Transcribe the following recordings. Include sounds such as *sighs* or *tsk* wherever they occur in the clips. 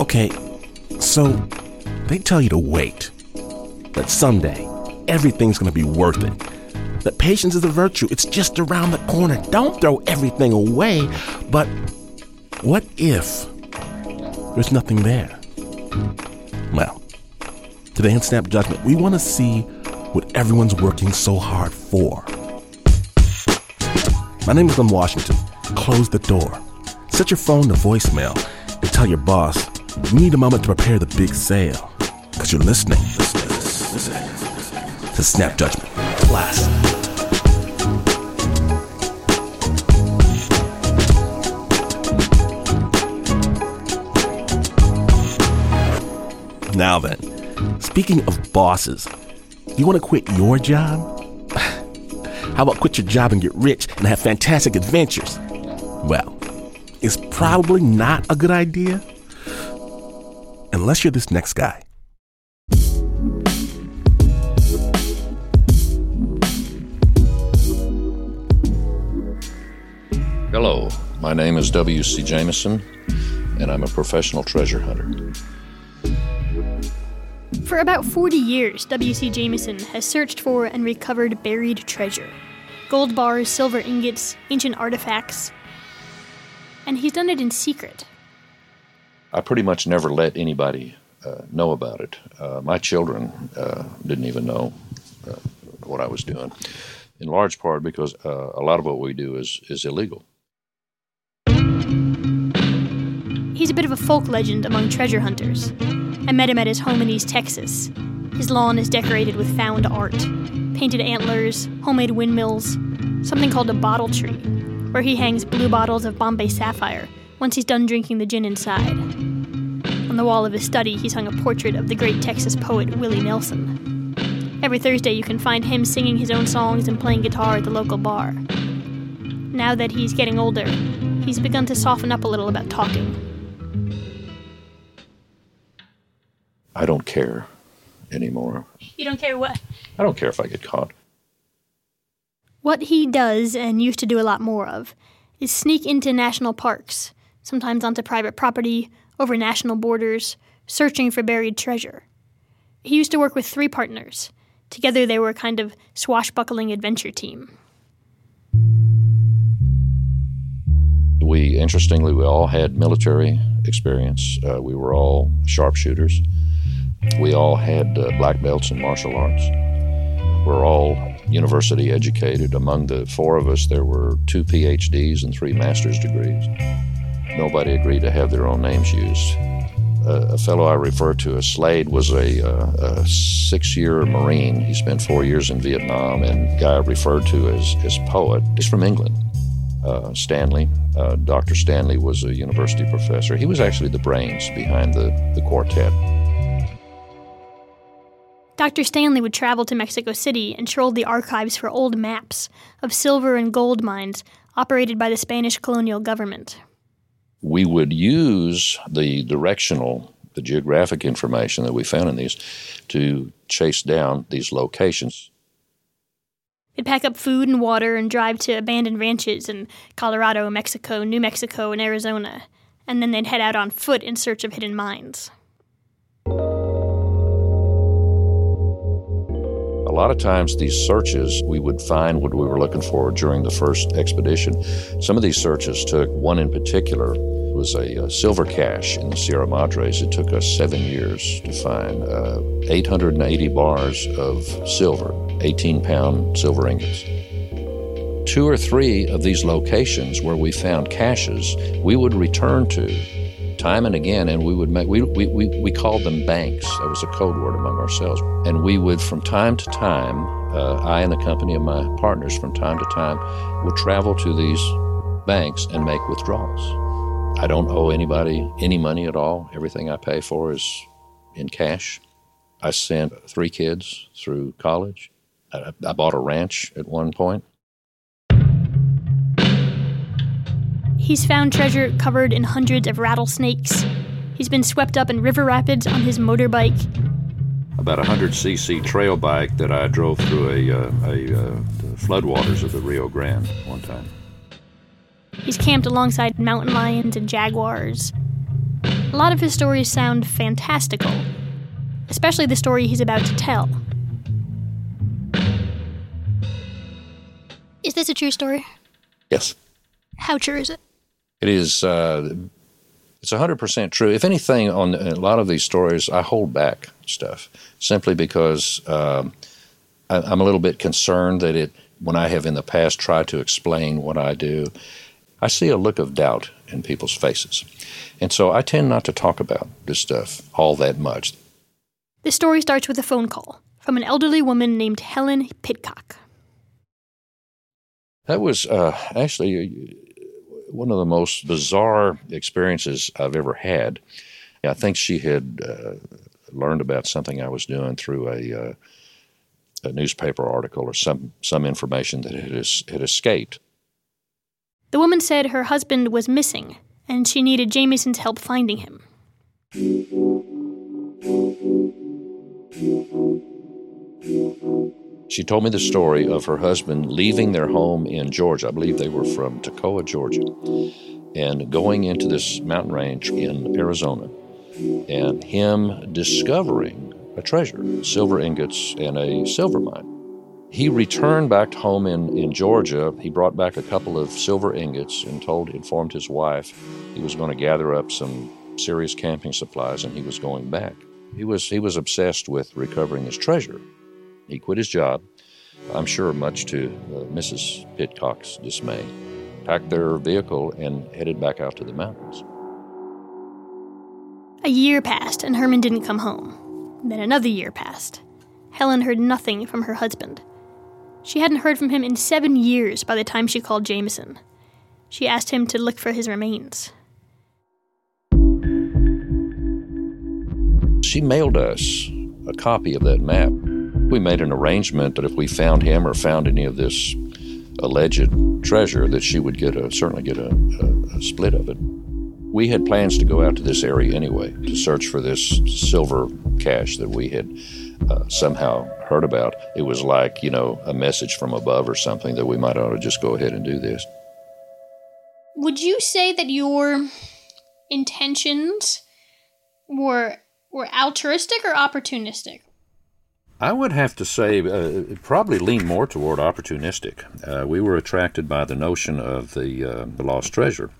Okay, so they tell you to wait. That someday, everything's gonna be worth it. That patience is a virtue, it's just around the corner. Don't throw everything away. But what if there's nothing there? Well, today in Snap Judgment, we wanna see what everyone's working so hard for. My name is Glynn Washington. Close the door. Set your phone to voicemail and tell your boss you need a moment to prepare the big sale. Because you're listening, to Snap Judgment Class. Now then, speaking of bosses, you want to quit your job? *sighs* How about quit your job and get rich and have fantastic adventures? Well, it's probably not a good idea unless you're this next guy. Hello, my name is W.C. Jameson, and I'm a professional treasure hunter. For about 40 years, W.C. Jameson has searched for and recovered buried treasure gold bars, silver ingots, ancient artifacts. And he's done it in secret. I pretty much never let anybody uh, know about it. Uh, my children uh, didn't even know uh, what I was doing, in large part because uh, a lot of what we do is, is illegal. He's a bit of a folk legend among treasure hunters. I met him at his home in East Texas. His lawn is decorated with found art painted antlers, homemade windmills, something called a bottle tree, where he hangs blue bottles of Bombay Sapphire once he's done drinking the gin inside. On the wall of his study, he's hung a portrait of the great Texas poet Willie Nelson. Every Thursday, you can find him singing his own songs and playing guitar at the local bar. Now that he's getting older, he's begun to soften up a little about talking. I don't care anymore. You don't care what? I don't care if I get caught. What he does, and used to do a lot more of, is sneak into national parks, sometimes onto private property, over national borders, searching for buried treasure. He used to work with three partners. Together, they were a kind of swashbuckling adventure team. We, interestingly, we all had military experience. Uh, we were all sharpshooters. We all had uh, black belts in martial arts. We're all university educated. Among the four of us, there were two PhDs and three master's degrees. Nobody agreed to have their own names used. Uh, a fellow I refer to as Slade was a, uh, a six year Marine. He spent four years in Vietnam, and the guy I referred to as, as poet is from England. Uh, Stanley, uh, Dr. Stanley was a university professor. He was actually the brains behind the, the quartet. Dr. Stanley would travel to Mexico City and troll the archives for old maps of silver and gold mines operated by the Spanish colonial government. We would use the directional, the geographic information that we found in these to chase down these locations. They'd pack up food and water and drive to abandoned ranches in Colorado, Mexico, New Mexico, and Arizona, and then they'd head out on foot in search of hidden mines. Lot of times, these searches, we would find what we were looking for during the first expedition. Some of these searches took, one in particular was a, a silver cache in the Sierra Madres. It took us seven years to find uh, 880 bars of silver, 18 pound silver ingots. Two or three of these locations where we found caches, we would return to time and again, and we would make we, we, we, we called them banks. That was a code word among ourselves, and we would from time to time, uh, I and the company of my partners from time to time would travel to these banks and make withdrawals. I don't owe anybody any money at all. Everything I pay for is in cash. I sent three kids through college. I, I bought a ranch at one point. He's found treasure covered in hundreds of rattlesnakes. He's been swept up in river rapids on his motorbike. About a 100cc trail bike that I drove through a, uh, a uh, floodwaters of the Rio Grande one time. He's camped alongside mountain lions and jaguars. A lot of his stories sound fantastical, especially the story he's about to tell. Is this a true story? Yes. How true is it? It is. Uh, it's 100% true. If anything, on a lot of these stories, I hold back stuff simply because um, I, I'm a little bit concerned that it, when I have in the past tried to explain what I do, I see a look of doubt in people's faces. And so I tend not to talk about this stuff all that much. The story starts with a phone call from an elderly woman named Helen Pitcock. That was uh, actually one of the most bizarre experiences I've ever had. I think she had uh, learned about something I was doing through a, uh, a newspaper article or some, some information that had, had escaped. The woman said her husband was missing and she needed Jameson's help finding him. She told me the story of her husband leaving their home in Georgia. I believe they were from Toccoa, Georgia, and going into this mountain range in Arizona, and him discovering a treasure, silver ingots, and a silver mine. He returned back home in, in Georgia. He brought back a couple of silver ingots and told informed his wife he was going to gather up some serious camping supplies and he was going back. He was he was obsessed with recovering his treasure. He quit his job, I'm sure much to uh, Mrs. Pitcock's dismay, packed their vehicle and headed back out to the mountains. A year passed and Herman didn't come home. Then another year passed. Helen heard nothing from her husband. She hadn't heard from him in seven years by the time she called Jameson. She asked him to look for his remains. She mailed us a copy of that map we made an arrangement that if we found him or found any of this alleged treasure, that she would get a certainly get a, a, a split of it. We had plans to go out to this area anyway to search for this silver cache that we had uh, somehow heard about. It was like, you know, a message from above or something that we might ought to just go ahead and do this. Would you say that your intentions were were altruistic or opportunistic? I would have to say, uh, probably lean more toward opportunistic. Uh, we were attracted by the notion of the, uh, the lost treasure.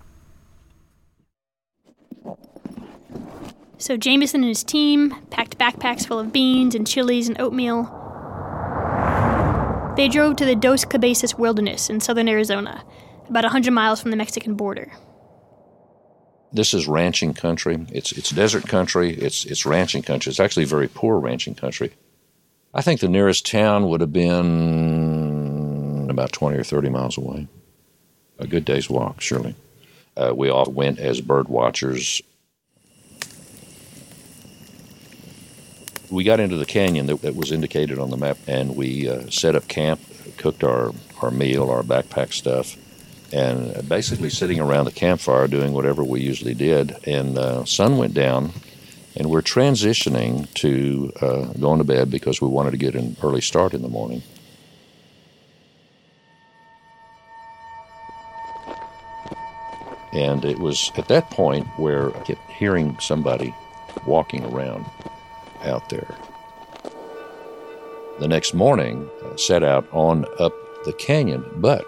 So Jameson and his team packed backpacks full of beans and chilies and oatmeal. They drove to the Dos Cabezas Wilderness in southern Arizona, about 100 miles from the Mexican border. This is ranching country. It's, it's desert country. It's, it's ranching country. It's actually very poor ranching country. I think the nearest town would have been about 20 or 30 miles away. A good day's walk, surely. Uh, we all went as bird watchers. We got into the canyon that, that was indicated on the map, and we uh, set up camp, cooked our, our meal, our backpack stuff, and basically sitting around the campfire doing whatever we usually did. And uh, sun went down, and we're transitioning to uh, going to bed because we wanted to get an early start in the morning. And it was at that point where I kept hearing somebody walking around out there. The next morning, I set out on up the canyon, but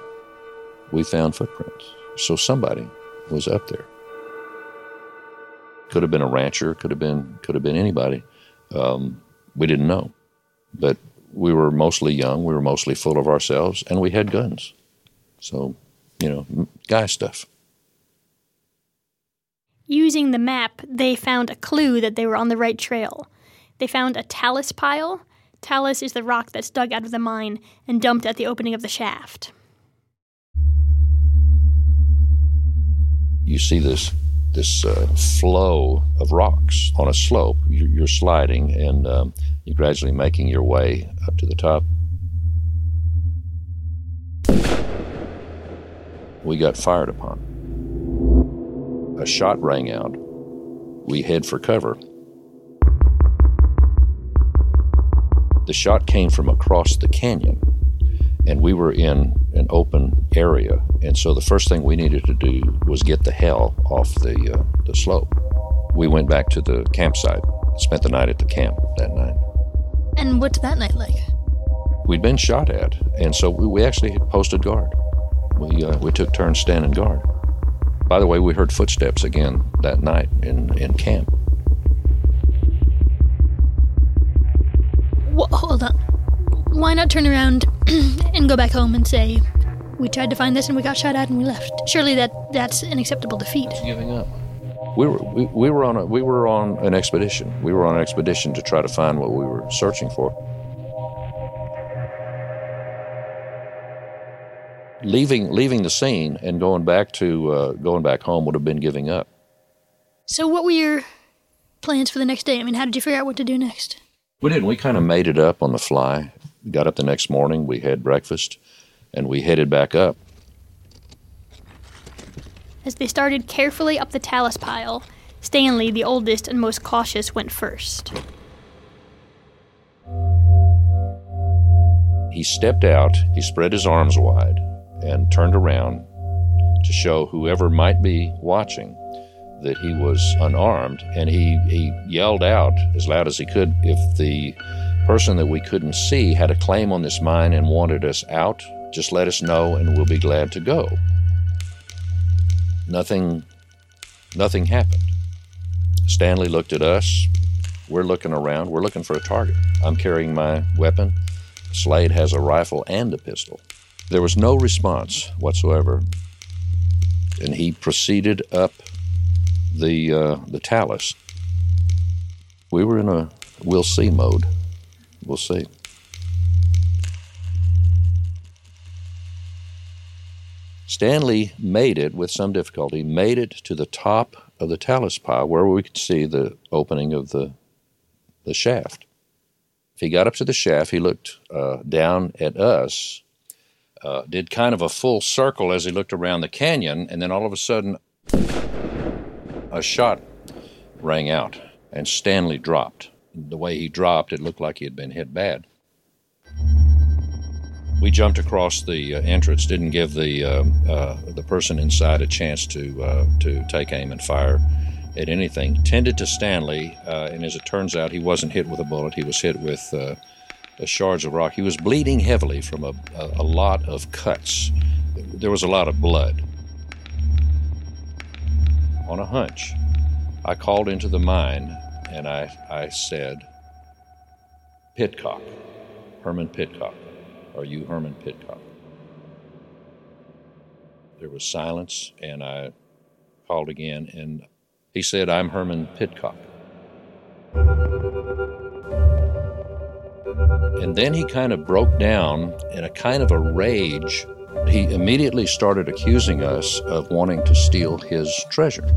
we found footprints. So somebody was up there. Could have been a rancher. Could have been could have been anybody. Um, we didn't know, but we were mostly young. We were mostly full of ourselves, and we had guns. So, you know, guy stuff. Using the map, they found a clue that they were on the right trail. They found a talus pile. Talus is the rock that's dug out of the mine and dumped at the opening of the shaft. You see this this uh, flow of rocks on a slope. You're, sliding and um, you're gradually making your way up to the top. We got fired upon. A shot rang out. We head for cover. The shot came from across the canyon and we were in an open area. And so the first thing we needed to do was get the hell off the, uh, the slope. we went back to the campsite, spent the night at the camp that night. And what's that night like? We'd been shot at, and so we, we actually posted guard. We, uh, we took turns standing guard. By the way, we heard footsteps again that night in, in camp. Why not turn around *clears throat* and go back home and say, we tried to find this and we got shot at and we left? Surely that that's an acceptable defeat. Giving up. We were we, we were on a we were on an expedition. We were on an expedition to try to find what we were searching for. Leaving leaving the scene and going back to uh, going back home would have been giving up. So, what were your plans for the next day? I mean, how did you figure out what to do next? We didn't. We kind of made it up on the fly. Got up the next morning. We had breakfast, and we headed back up. As they started carefully up the talus pile, Stanley, the oldest and most cautious, went first. He stepped out, he spread his arms wide, and turned around to show whoever might be watching that he was unarmed. And he, he yelled out as loud as he could if the person that we couldn't see had a claim on this mine and wanted us out, just let us know and we'll be glad to go. Nothing nothing happened. Stanley looked at us. We're looking around. We're looking for a target. I'm carrying my weapon. Slade has a rifle and a pistol. There was no response whatsoever. And he proceeded up the uh, the talus. We were in a we'll see mode. We'll see. Stanley made it with some difficulty, made it to the top of the talus pile where we could see the opening of the, the shaft. If he got up to the shaft, he looked uh, down at us, uh, did kind of a full circle as he looked around the canyon, and then all of a sudden, a shot rang out, and Stanley dropped. The way he dropped, it looked like he had been hit bad. We jumped across the uh, entrance, didn't give the uh, uh, the person inside a chance to uh, to take aim and fire at anything. Tended to Stanley, uh, and as it turns out, he wasn't hit with a bullet. He was hit with uh, shards of rock. He was bleeding heavily from a, a, a lot of cuts. There was a lot of blood. On a hunch, I called into the mine and I, I said, Pitcock, Herman Pitcock. Are you Herman Pitcock? There was silence, and I called again, and he said, I'm Herman Pitcock. And then he kind of broke down in a kind of a rage. He immediately started accusing us of wanting to steal his treasure.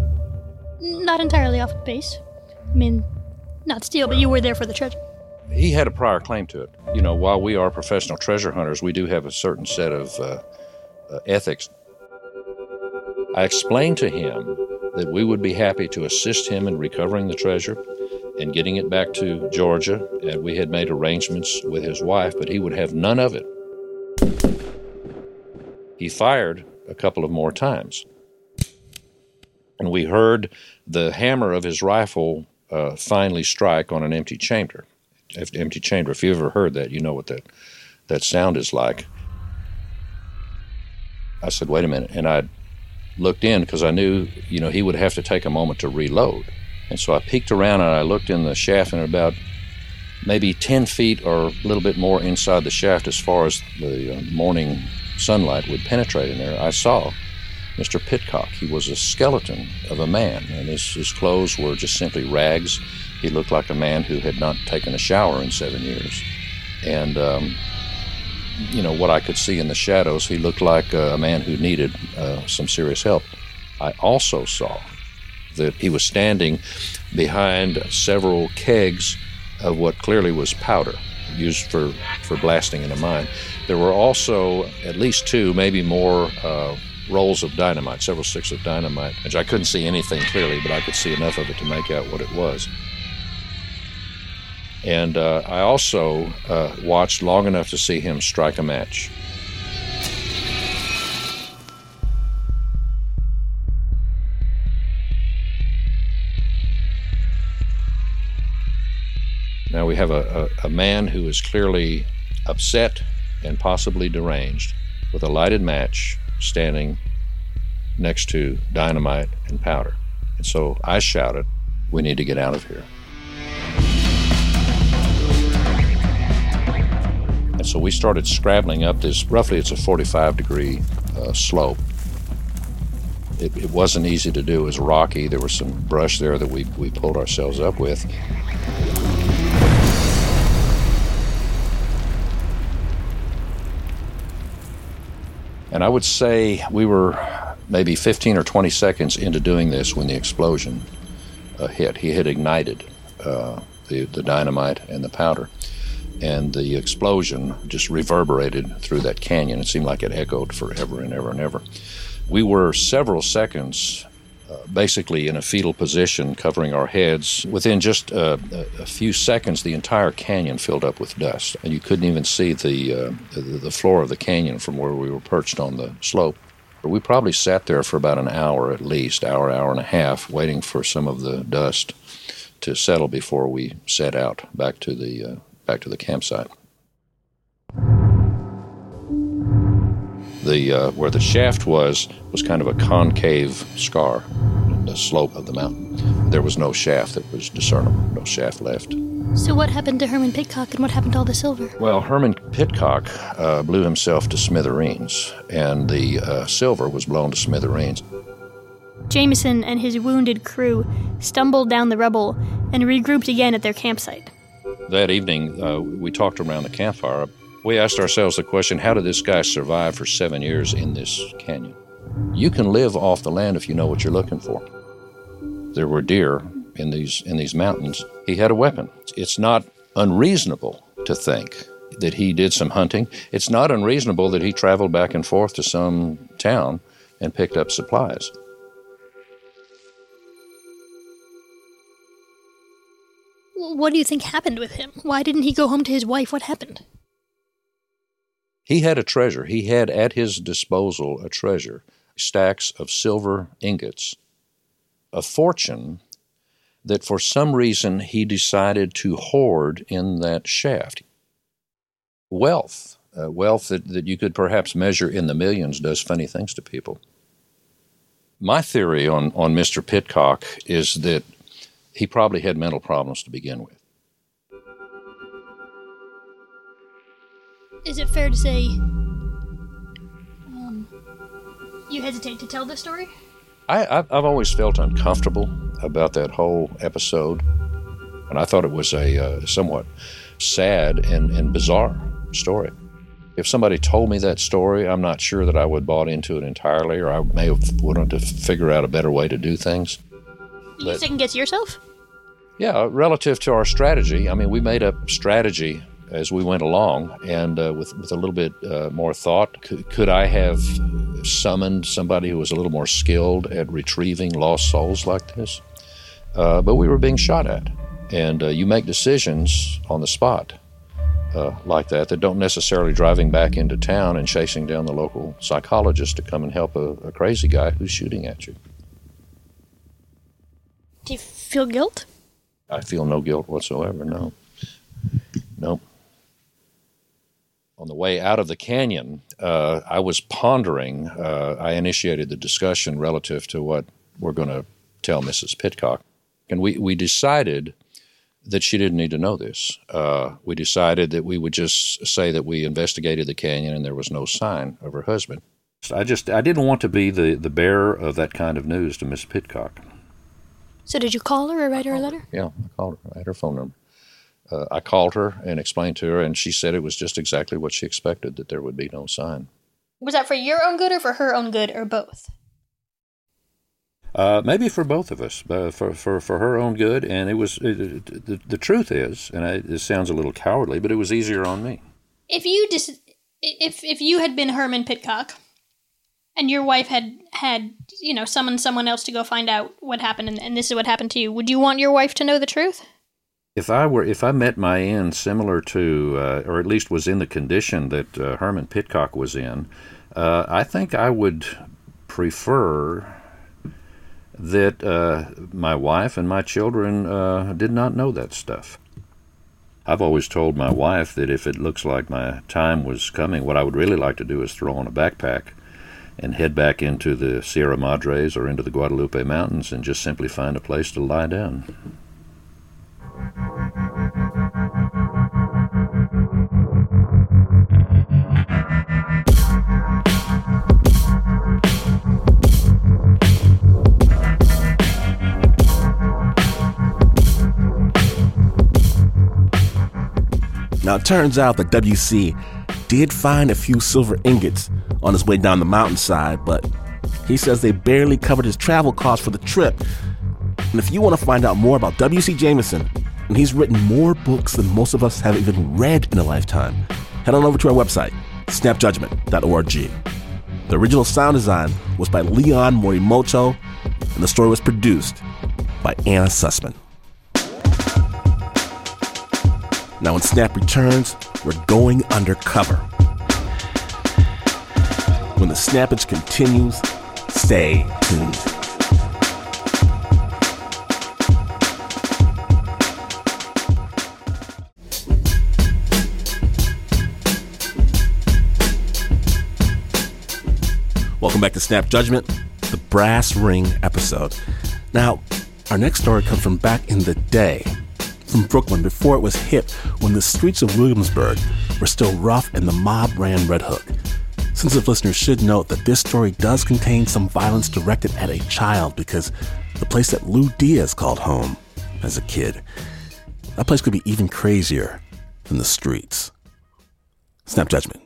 Not entirely off base. I mean, not steal, but you were there for the treasure. He had a prior claim to it. You know, while we are professional treasure hunters, we do have a certain set of uh, uh, ethics. I explained to him that we would be happy to assist him in recovering the treasure and getting it back to Georgia. And we had made arrangements with his wife, but he would have none of it. He fired a couple of more times. And we heard the hammer of his rifle uh, finally strike on an empty chamber. Empty chamber. If you ever heard that, you know what that that sound is like. I said, "Wait a minute," and I looked in because I knew, you know, he would have to take a moment to reload. And so I peeked around and I looked in the shaft, and about maybe 10 feet or a little bit more inside the shaft, as far as the uh, morning sunlight would penetrate in there, I saw Mr. Pitcock. He was a skeleton of a man, and his, his clothes were just simply rags. He looked like a man who had not taken a shower in seven years. And, um, you know, what I could see in the shadows, he looked like a man who needed uh, some serious help. I also saw that he was standing behind several kegs of what clearly was powder used for, for blasting in a mine. There were also at least two, maybe more, uh, rolls of dynamite, several sticks of dynamite. Which I couldn't see anything clearly, but I could see enough of it to make out what it was. And uh, I also uh, watched long enough to see him strike a match. Now we have a, a, a man who is clearly upset and possibly deranged with a lighted match standing next to dynamite and powder. And so I shouted, We need to get out of here. And so we started scrabbling up this, roughly it's a 45 degree uh, slope. It, it, wasn't easy to do. It was rocky. There was some brush there that we, we pulled ourselves up with. And I would say we were maybe 15 or 20 seconds into doing this when the explosion uh, hit. He had ignited uh, the, the dynamite and the powder, and the explosion just reverberated through that canyon. It seemed like it echoed forever and ever and ever. We were several seconds basically in a fetal position, covering our heads. Within just uh, a few seconds, the entire canyon filled up with dust, and you couldn't even see the, uh, the, floor of the canyon from where we were perched on the slope. We probably sat there for about an hour at least, hour, hour and a half, waiting for some of the dust to settle before we set out back to the uh, back to the campsite. The uh, where the shaft was was kind of a concave scar in the slope of the mountain. There was no shaft that was discernible, no shaft left. So what happened to Herman Pitcock and what happened to all the silver? Well, Herman Pitcock uh, blew himself to smithereens, and the uh, silver was blown to smithereens. Jameson and his wounded crew stumbled down the rubble and regrouped again at their campsite. That evening, uh, we talked around the campfire we asked ourselves the question how did this guy survive for seven years in this canyon? You can live off the land if you know what you're looking for. There were deer in these, in these mountains. He had a weapon. It's not unreasonable to think that he did some hunting. It's not unreasonable that he traveled back and forth to some town and picked up supplies. What do you think happened with him? Why didn't he go home to his wife? What happened? He had a treasure. He had at his disposal a treasure stacks of silver ingots, a fortune that for some reason he decided to hoard in that shaft. Wealth, uh, wealth that, that you could perhaps measure in the millions, does funny things to people. My theory on, on Mr. Pitcock is that he probably had mental problems to begin with. Is it fair to say um, you hesitate to tell this story? I, I've always felt uncomfortable about that whole episode, and I thought it was a uh, somewhat sad and, and bizarre story. If somebody told me that story, I'm not sure that I would bought into it entirely, or I may have wanted to figure out a better way to do things. You but, second guess yourself? Yeah, relative to our strategy. I mean, we made a strategy as we went along, and uh, with with a little bit uh, more thought, could, could, I have summoned somebody who was a little more skilled at retrieving lost souls like this? Uh, but we were being shot at, and uh, you make decisions on the spot. Uh, like that, that don't necessarily driving back into town and chasing down the local psychologist to come and help a, a crazy guy who's shooting at you. Do you feel guilt? I feel no guilt whatsoever. No, nope on the way out of the canyon, uh, I was pondering. Uh, I initiated the discussion relative to what we're going to tell Mrs. Pitcock, and we we decided that she didn't need to know this. Uh, we decided that we would just say that we investigated the canyon and there was no sign of her husband. I just I didn't want to be the, the bearer of that kind of news to Miss Pitcock. So did you call her or write her a letter? Yeah, I called her. I had her phone number uh, I called her and explained to her, and she said it was just exactly what she expected that there would be no sign. Was that for your own good or for her own good or both? Uh, maybe for both of us, uh, for, for, for her own good. And it was it, it, the, the truth is, and I, this sounds a little cowardly, but it was easier on me. If you dis- if if you had been Herman Pitcock, and your wife had had you know summoned someone else to go find out what happened, and, and this is what happened to you, would you want your wife to know the truth? If I were if I met my end similar to, uh, or at least was in the condition that uh, Herman Pitcock was in, uh, I think I would prefer that uh, my wife and my children uh, did not know that stuff. I've always told my wife that if it looks like my time was coming, what I would really like to do is throw on a backpack and head back into the Sierra Madres or into the Guadalupe Mountains and just simply find a place to lie down. Now, it turns out that WC did find a few silver ingots on his way down the mountainside, but he says they barely covered his travel costs for the trip. And if you want to find out more about W.C. Jameson, and he's written more books than most of us have even read in a lifetime, head on over to our website, snapjudgment.org. The original sound design was by Leon Morimoto, and the story was produced by Anna Sussman. Now, when Snap returns, we're going undercover. When the snappage continues, stay tuned. Welcome back to Snap Judgment, the Brass Ring episode. Now, our next story comes from back in the day from Brooklyn before it was hip when the streets of Williamsburg were still rough and the mob ran Red Hook. Sensitive listeners should note that this story does contain some violence directed at a child because the place that Lou Diaz called home as a kid, that place could be even crazier than the streets. Snap judgment.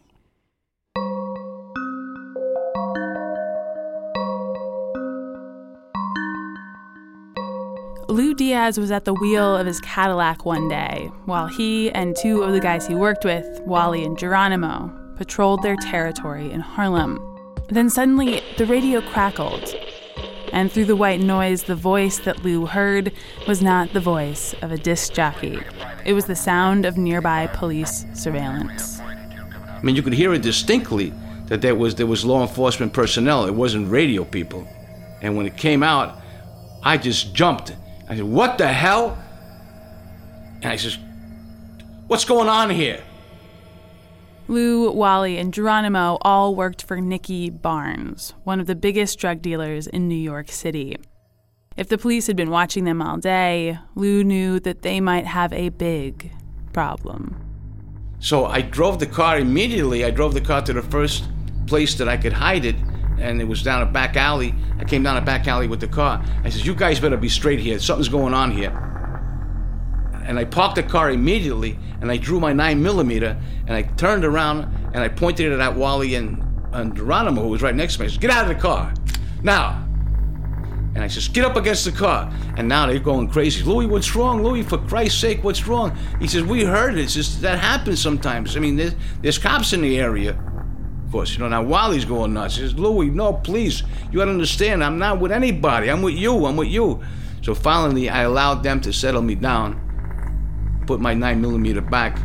Diaz was at the wheel of his Cadillac one day while he and two of the guys he worked with, Wally and Geronimo, patrolled their territory in Harlem. Then suddenly, the radio crackled, and through the white noise, the voice that Lou heard was not the voice of a disc jockey. It was the sound of nearby police surveillance. I mean, you could hear it distinctly that there was there was law enforcement personnel. It wasn't radio people. And when it came out, I just jumped I said, What the hell? And I says, What's going on here? Lou, Wally, and Geronimo all worked for Nicky Barnes, one of the biggest drug dealers in New York City. If the police had been watching them all day, Lou knew that they might have a big problem. So I drove the car immediately. I drove the car to the first place that I could hide it and it was down a back alley. I came down a back alley with the car. I says, "You guys better be straight here. Something's going on here." And I parked the car immediately, and I drew my nine millimeter, and I turned around and I pointed it at Wally and, and Geronimo, who was right next to me. I said, "Get out of the car, now!" And I says, "Get up against the car." And now they're going crazy. Louis, what's wrong? Louis, for Christ's sake, what's wrong? He says, "We heard it. It's just that happens sometimes. I mean, there's, there's cops in the area." Of course, you know, now Wally's going nuts. He says, Louis, no, please. You gotta understand, I'm not with anybody. I'm with you. I'm with you. So finally, I allowed them to settle me down, put my 9 millimeter back,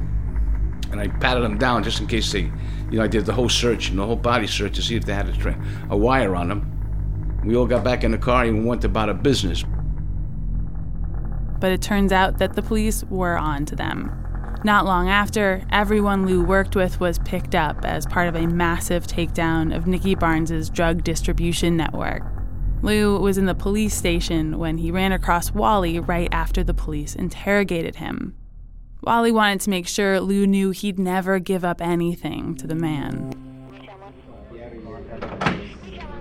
and I patted them down just in case they, you know, I did the whole search, the whole body search to see if they had a, tra- a wire on them. We all got back in the car and we went about our business. But it turns out that the police were on to them. Not long after, everyone Lou worked with was picked up as part of a massive takedown of Nicky Barnes's drug distribution network. Lou was in the police station when he ran across Wally right after the police interrogated him. Wally wanted to make sure Lou knew he'd never give up anything to the man.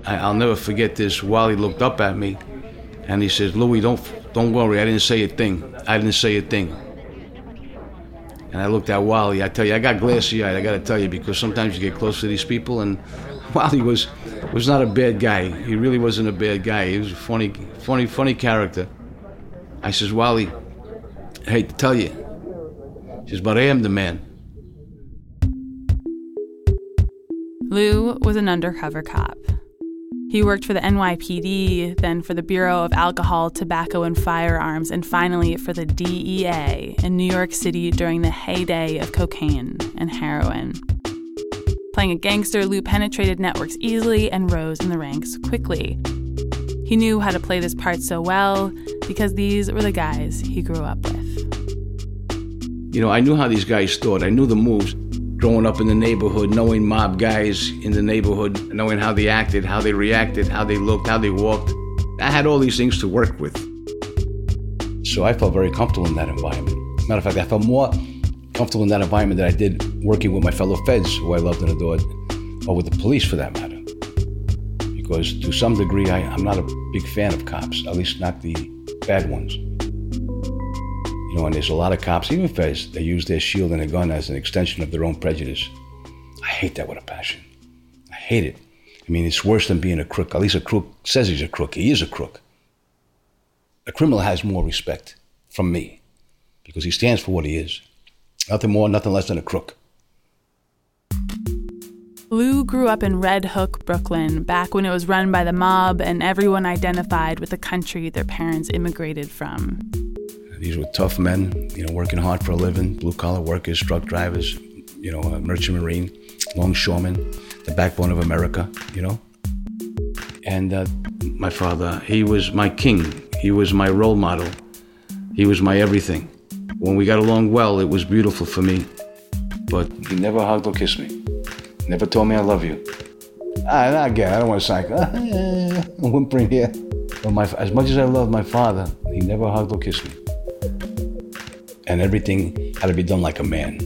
I'll never forget this. Wally looked up at me and he says, Louie, don't, don't worry, I didn't say a thing. I didn't say a thing. And I looked at Wally. I tell you, I got glassy eyed. I got to tell you because sometimes you get close to these people, and *laughs* Wally was was not a bad guy. He really wasn't a bad guy. He was a funny, funny, funny character. I says, Wally, I hate to tell you. He says, but I am the man. Lou was an undercover cop. He worked for the NYPD, then for the Bureau of Alcohol, Tobacco, and Firearms, and finally for the DEA in New York City during the heyday of cocaine and heroin. Playing a gangster, Lou penetrated networks easily and rose in the ranks quickly. He knew how to play this part so well because these were the guys he grew up with. You know, I knew how these guys thought. I knew the moves. Growing up in the neighborhood, knowing mob guys in the neighborhood, knowing how they acted, how they reacted, how they looked, how they walked. I had all these things to work with. So I felt very comfortable in that environment. Matter of fact, I felt more comfortable in that environment than I did working with my fellow feds, who I loved and adored, or with the police for that matter. Because to some degree, I, I'm not a big fan of cops, at least not the bad ones. You know, and there's a lot of cops, even feds, they use their shield and a gun as an extension of their own prejudice. I hate that with a passion. I hate it. I mean, it's worse than being a crook. At least a crook says he's a crook. He is a crook. A criminal has more respect from me because he stands for what he is. Nothing more, nothing less than a crook. Lou grew up in Red Hook, Brooklyn, back when it was run by the mob and everyone identified with the country their parents immigrated from. These were tough men, you know, working hard for a living, blue collar workers, truck drivers, you know, merchant marine, longshoremen, the backbone of America, you know. And uh, my father, he was my king. He was my role model. He was my everything. When we got along well, it was beautiful for me. But he never hugged or kissed me. Never told me I love you. I, again, I don't want to sound like *laughs* whimpering here. But my, as much as I loved my father, he never hugged or kissed me. And everything had to be done like a man.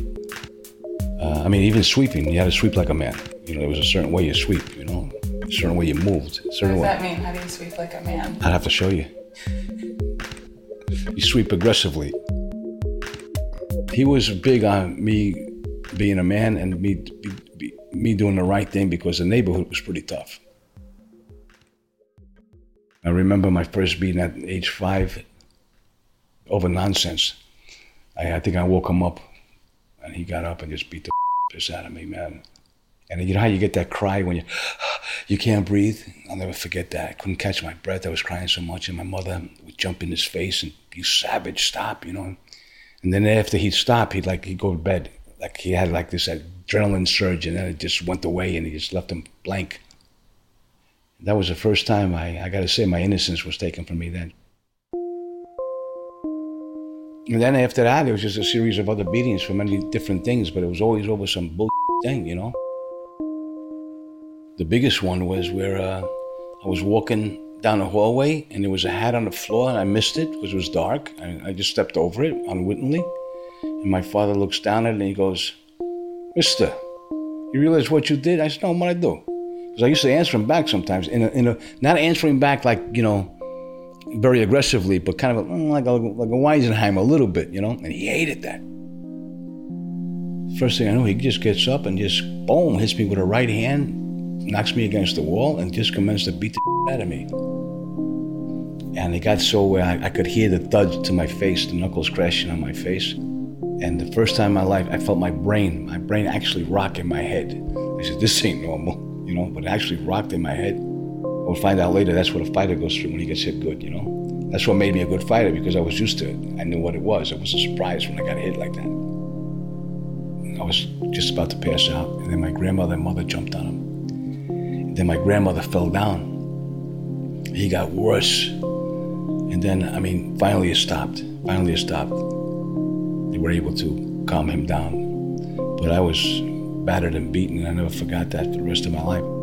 Uh, I mean, even sweeping, you had to sweep like a man. You know, there was a certain way you sweep, you know, a certain way you moved. Certain what does that mean? How do you sweep like a man? I'd have to show you. You sweep aggressively he was big on me being a man and me be, be, me doing the right thing because the neighborhood was pretty tough. I remember my first beating at age five over nonsense. I, I think I woke him up and he got up and just beat the *laughs* piss out of me, man. And you know how you get that cry when you *sighs* you can't breathe? I'll never forget that. I couldn't catch my breath. I was crying so much, and my mother would jump in his face and, "You savage, stop!" You know. And then after he'd stop, he'd like he'd go to bed. Like he had like this adrenaline surge, and then it just went away, and he just left him blank. That was the first time I, I got to say my innocence was taken from me then. And then after that, it was just a series of other beatings for many different things, but it was always over some bull thing, you know. The biggest one was where uh, I was walking down the hallway and there was a hat on the floor and I missed it because it was dark. I, I just stepped over it unwittingly. And my father looks down at it and he goes, Mister, you realize what you did? I said, No, what I do? Because I used to answer him back sometimes, in a, in a, not answering back like, you know, very aggressively, but kind of mm, like a, like a Weisenheim a little bit, you know? And he hated that. First thing I know, he just gets up and just, boom, hits me with a right hand, knocks me against the wall, and just commences to beat the out of me. And it got so I, I, could hear the thud to my face, the knuckles crashing on my face. And the first time in my life, I felt my brain, my brain actually rock in my head. I said, this ain't normal, you know, but it actually rocked in my head. We'll find out later that's what a fighter goes through when he gets hit good, you know. That's what made me a good fighter because I was used to it. I knew what it was. It was a surprise when I got hit like that. I was just about to pass out, and then my grandmother and mother jumped on him. And then my grandmother fell down. He got worse. And then, I mean, finally it stopped. Finally it stopped. They were able to calm him down. But I was battered and beaten, and I never forgot that for the rest of my life.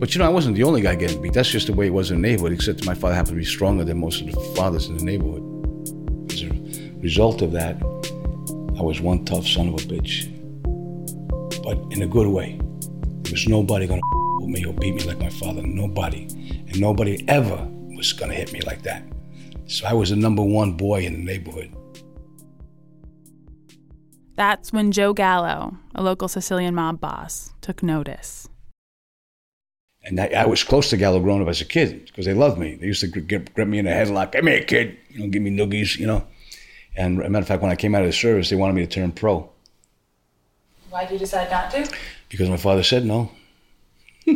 But you know, I wasn't the only guy getting beat. That's just the way it was in the neighborhood, except my father happened to be stronger than most of the fathers in the neighborhood. As a result of that, I was one tough son of a bitch. But in a good way. There was nobody gonna with me or beat me like my father. Nobody. And nobody ever was gonna hit me like that. So I was the number one boy in the neighborhood. That's when Joe Gallo, a local Sicilian mob boss, took notice. And I, I was close to Gallo growing up as a kid because they loved me. They used to grip, grip me in a headlock. Come here, kid. You know, give me noogies, you know. And as a matter of fact, when I came out of the service, they wanted me to turn pro. Why did you decide not to? Because my father said no. *laughs*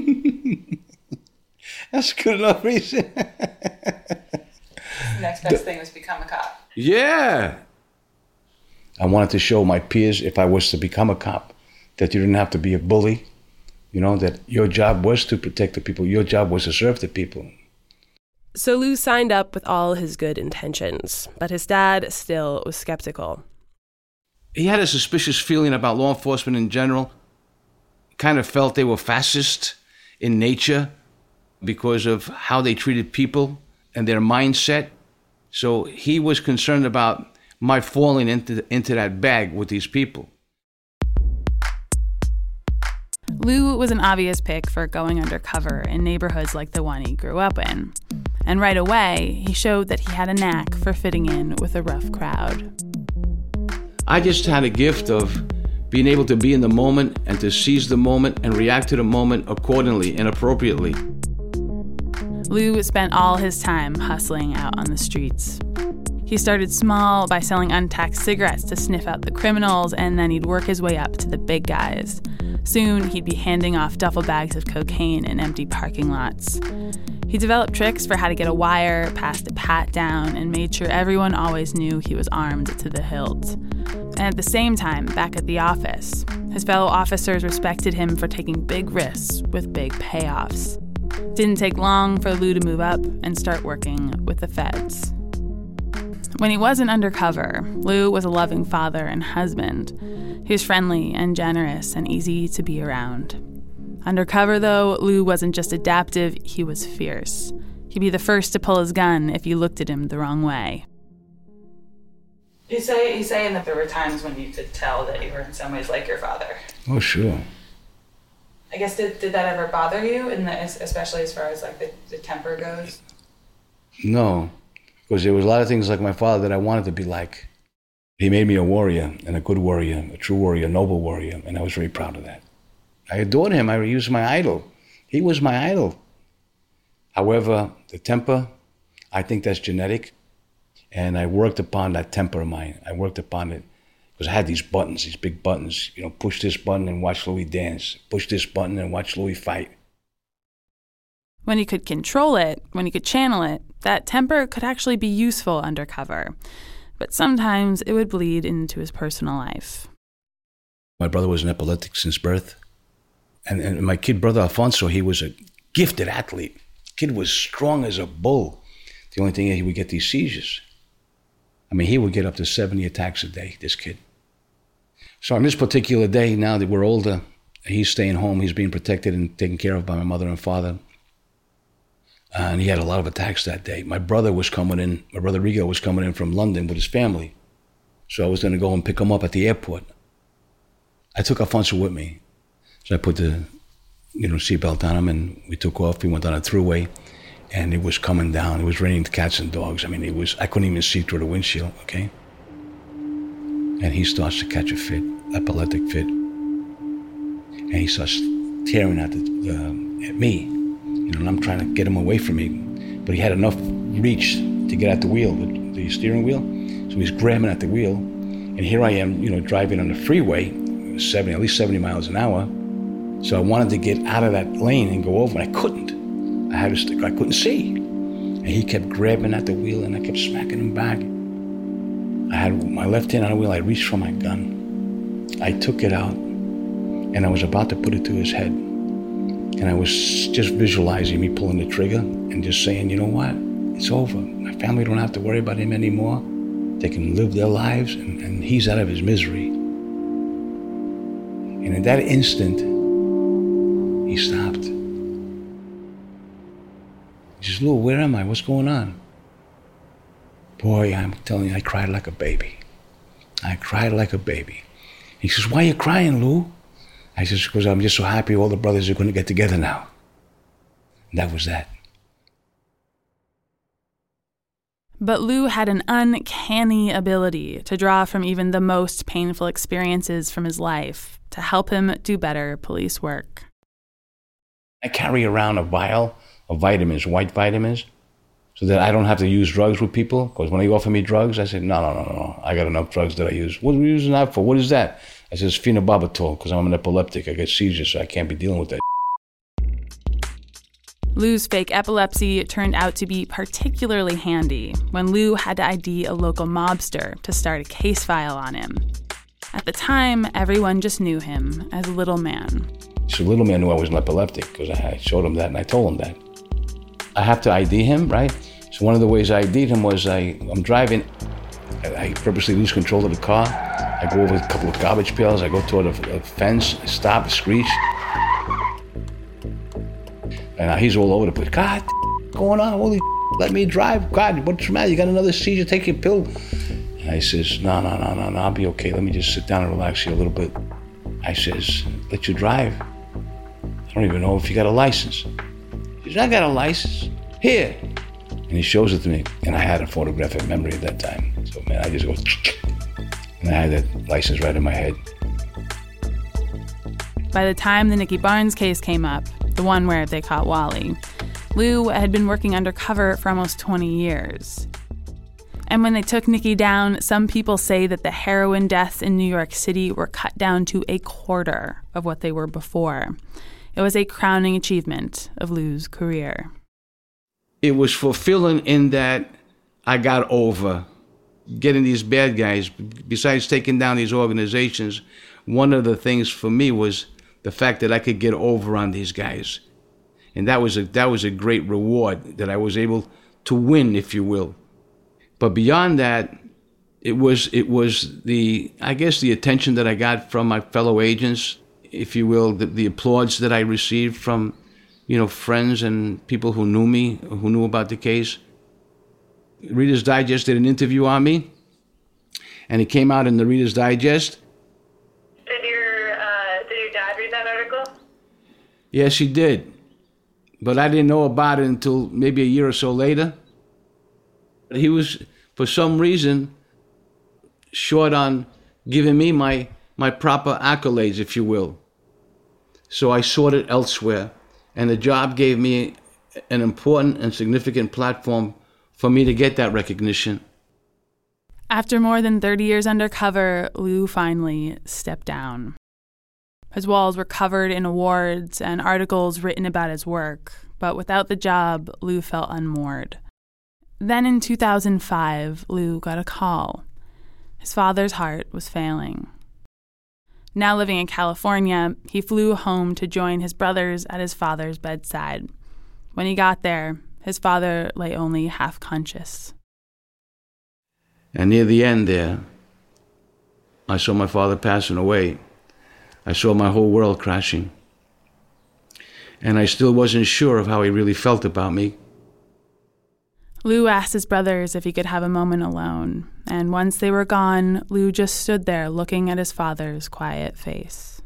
That's good enough reason. Next *laughs* best the, thing was become a cop. Yeah. I wanted to show my peers if I was to become a cop that you didn't have to be a bully, you know, that your job was to protect the people, your job was to serve the people. So Lou signed up with all his good intentions, but his dad still was skeptical. He had a suspicious feeling about law enforcement in general. Kind of felt they were fascist in nature because of how they treated people and their mindset. So he was concerned about my falling into, into that bag with these people. Lou was an obvious pick for going undercover in neighborhoods like the one he grew up in. And right away, he showed that he had a knack for fitting in with a rough crowd. I just had a gift of being able to be in the moment and to seize the moment and react to the moment accordingly and appropriately. Lou spent all his time hustling out on the streets. He started small by selling untaxed cigarettes to sniff out the criminals, and then he'd work his way up to the big guys. Soon, he'd be handing off duffel bags of cocaine in empty parking lots. He developed tricks for how to get a wire, passed a pat down, and made sure everyone always knew he was armed to the hilt. And at the same time, back at the office, his fellow officers respected him for taking big risks with big payoffs. Didn't take long for Lou to move up and start working with the feds. When he wasn't undercover, Lou was a loving father and husband. He was friendly and generous and easy to be around. Undercover, though, Lou wasn't just adaptive, he was fierce. He'd be the first to pull his gun if you looked at him the wrong way. He's, say, he's saying that there were times when you could tell that you were in some ways like your father. Oh, sure. I guess did, did that ever bother you, in the, especially as far as like the, the temper goes? No, because there was a lot of things like my father that I wanted to be like. He made me a warrior and a good warrior, a true warrior, a noble warrior, and I was very proud of that. I adored him. I used my idol. He was my idol. However, the temper, I think that's genetic. And I worked upon that temper of mine. I worked upon it because I had these buttons, these big buttons. You know, push this button and watch Louis dance. Push this button and watch Louis fight. When he could control it, when he could channel it, that temper could actually be useful undercover. But sometimes it would bleed into his personal life. My brother was an epileptic since birth. And, and my kid brother Alfonso, he was a gifted athlete. Kid was strong as a bull. The only thing is he would get these seizures. I mean, he would get up to 70 attacks a day, this kid. So on this particular day, now that we're older, he's staying home. He's being protected and taken care of by my mother and father. And he had a lot of attacks that day. My brother was coming in, my brother Rigo was coming in from London with his family. So I was going to go and pick him up at the airport. I took Alfonso with me. So I put the, you know, seatbelt on him and we took off. We went on a throughway and it was coming down. It was raining cats and dogs. I mean, it was, I couldn't even see through the windshield, okay? And he starts to catch a fit, epileptic fit. And he starts tearing at, the, uh, at me. You know, and I'm trying to get him away from me. But he had enough reach to get at the wheel, the, the steering wheel. So he's grabbing at the wheel. And here I am, you know, driving on the freeway, 70, at least 70 miles an hour so I wanted to get out of that lane and go over, and I couldn't. I had to stick, I couldn't see. And he kept grabbing at the wheel, and I kept smacking him back. I had my left hand on the wheel, I reached for my gun. I took it out, and I was about to put it to his head. And I was just visualizing me pulling the trigger and just saying, you know what? It's over. My family don't have to worry about him anymore. They can live their lives, and, and he's out of his misery. And in that instant, he stopped. He says, Lou, where am I? What's going on? Boy, I'm telling you, I cried like a baby. I cried like a baby. He says, Why are you crying, Lou? I says, Because I'm just so happy all the brothers are going to get together now. And that was that. But Lou had an uncanny ability to draw from even the most painful experiences from his life to help him do better police work. I carry around a vial of vitamins, white vitamins, so that I don't have to use drugs with people. Because when they offer me drugs, I say, no, no, no, no, I got enough drugs that I use. What are we using that for? What is that? I says, phenobarbital, because I'm an epileptic. I get seizures, so I can't be dealing with that. Lou's fake epilepsy turned out to be particularly handy when Lou had to ID a local mobster to start a case file on him. At the time, everyone just knew him as Little Man. So Little Man knew I was an epileptic because I showed him that and I told him that. I have to ID him, right? So one of the ways I ID'd him was I, I'm driving, I, purposely lose control of the car. I go over a couple of garbage pails. I go toward a, a fence. Stop, screech. And he's all over the place. God, going on? Holy, let me drive. God, what's the matter? You got another seizure? Take your pill. And I says, no, no, no, no, no. I'll be okay. Let me just sit down and relax here a little bit. I says, let you drive. I don't even know if you got a license. He says, I got a license. Here. And he shows it to me. And I had a photographic memory at that time. So, man, I just go, *tsk* and I had that license right in my head. By the time the Nicky Barnes case came up, the one where they caught Wally, Lou had been working undercover for almost 20 years. And when they took Nicky down, some people say that the heroin deaths in New York City were cut down to a quarter of what they were before. It was a crowning achievement of Lou's career. It was fulfilling in that I got over getting these bad guys. Besides taking down these organizations, one of the things for me was the fact that I could get over on these guys. And that was a, that was a great reward that I was able to win, if you will. But beyond that, it was it was the I guess the attention that I got from my fellow agents, if you will, the, the applause that I received from, you know, friends and people who knew me, who knew about the case. Reader's Digest did an interview on me, and it came out in the Reader's Digest. Did your uh, did your dad read that article? Yes, he did, but I didn't know about it until maybe a year or so later. He was, for some reason, short on giving me my my proper accolades, if you will. So I sought it elsewhere, and the job gave me an important and significant platform for me to get that recognition. After more than 30 years undercover, Lou finally stepped down. His walls were covered in awards and articles written about his work, but without the job, Lou felt unmoored. Then in 2005, Lou got a call. His father's heart was failing. Now living in California, he flew home to join his brothers at his father's bedside. When he got there, his father lay only half conscious. And near the end there, I saw my father passing away. I saw my whole world crashing. And I still wasn't sure of how he really felt about me. Lou asked his brothers if he could have a moment alone, and once they were gone, Lou just stood there looking at his father's quiet face.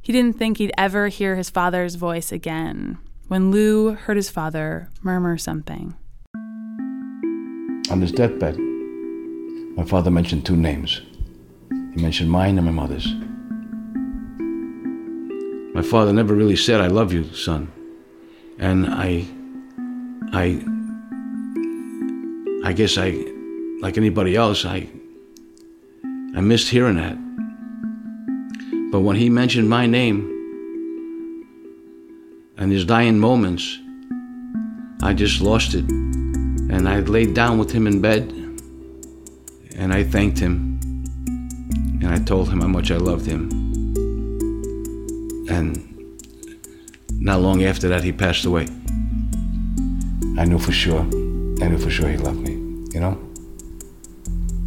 He didn't think he'd ever hear his father's voice again when Lou heard his father murmur something. On his deathbed, my father mentioned two names. He mentioned mine and my mother's. My father never really said, I love you, son. And I, I, I guess I, like anybody else, I, I missed hearing that. But when he mentioned my name and his dying moments, I just lost it. And I laid down with him in bed and I thanked him and I told him how much I loved him. And not long after that, he passed away. I knew for sure. I knew for sure he loved me, you know?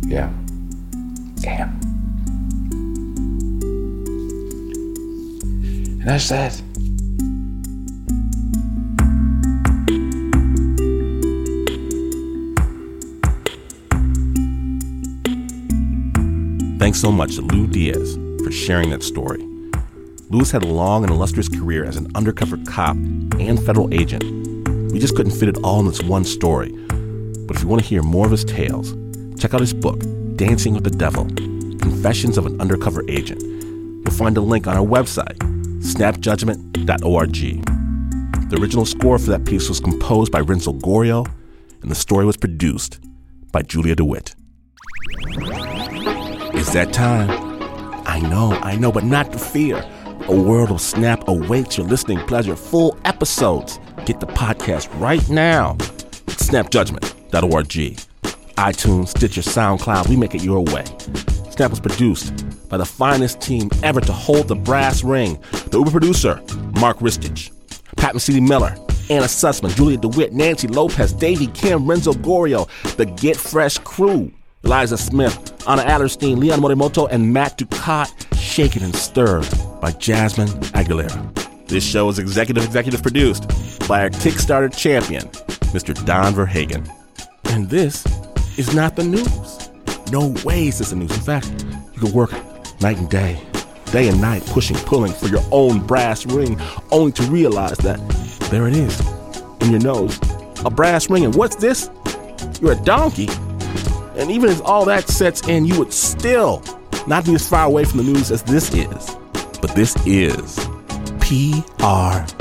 Yeah. Damn. And that's that. Thanks so much to Lou Diaz for sharing that story. Lou's had a long and illustrious career as an undercover cop and federal agent. We just couldn't fit it all in this one story. But if you want to hear more of his tales, check out his book, Dancing with the Devil Confessions of an Undercover Agent. You'll find a link on our website, snapjudgment.org. The original score for that piece was composed by Renzo Gorrio, and the story was produced by Julia DeWitt. It's that time. I know, I know, but not to fear. A world of snap awaits your listening pleasure. Full episodes. Get the podcast right now at snapjudgment.org. iTunes, Stitcher, SoundCloud, we make it your way. Snap was produced by the finest team ever to hold the brass ring. The Uber producer, Mark Ristich. Pat Mesiti Miller, Anna Sussman, Julia DeWitt, Nancy Lopez, Davy Kim, Renzo Gorrio, the Get Fresh crew, Eliza Smith, Anna Adlerstein, Leon Morimoto, and Matt Ducat, shaken and stirred by Jasmine Aguilera. This show is executive executive produced by our Kickstarter champion, Mr. Don Verhagen. And this is not the news. No way is this the news. In fact, you could work night and day, day and night, pushing, pulling for your own brass ring, only to realize that there it is in your nose. A brass ring. And what's this? You're a donkey. And even as all that sets in, you would still not be as far away from the news as this is. But this is PRX.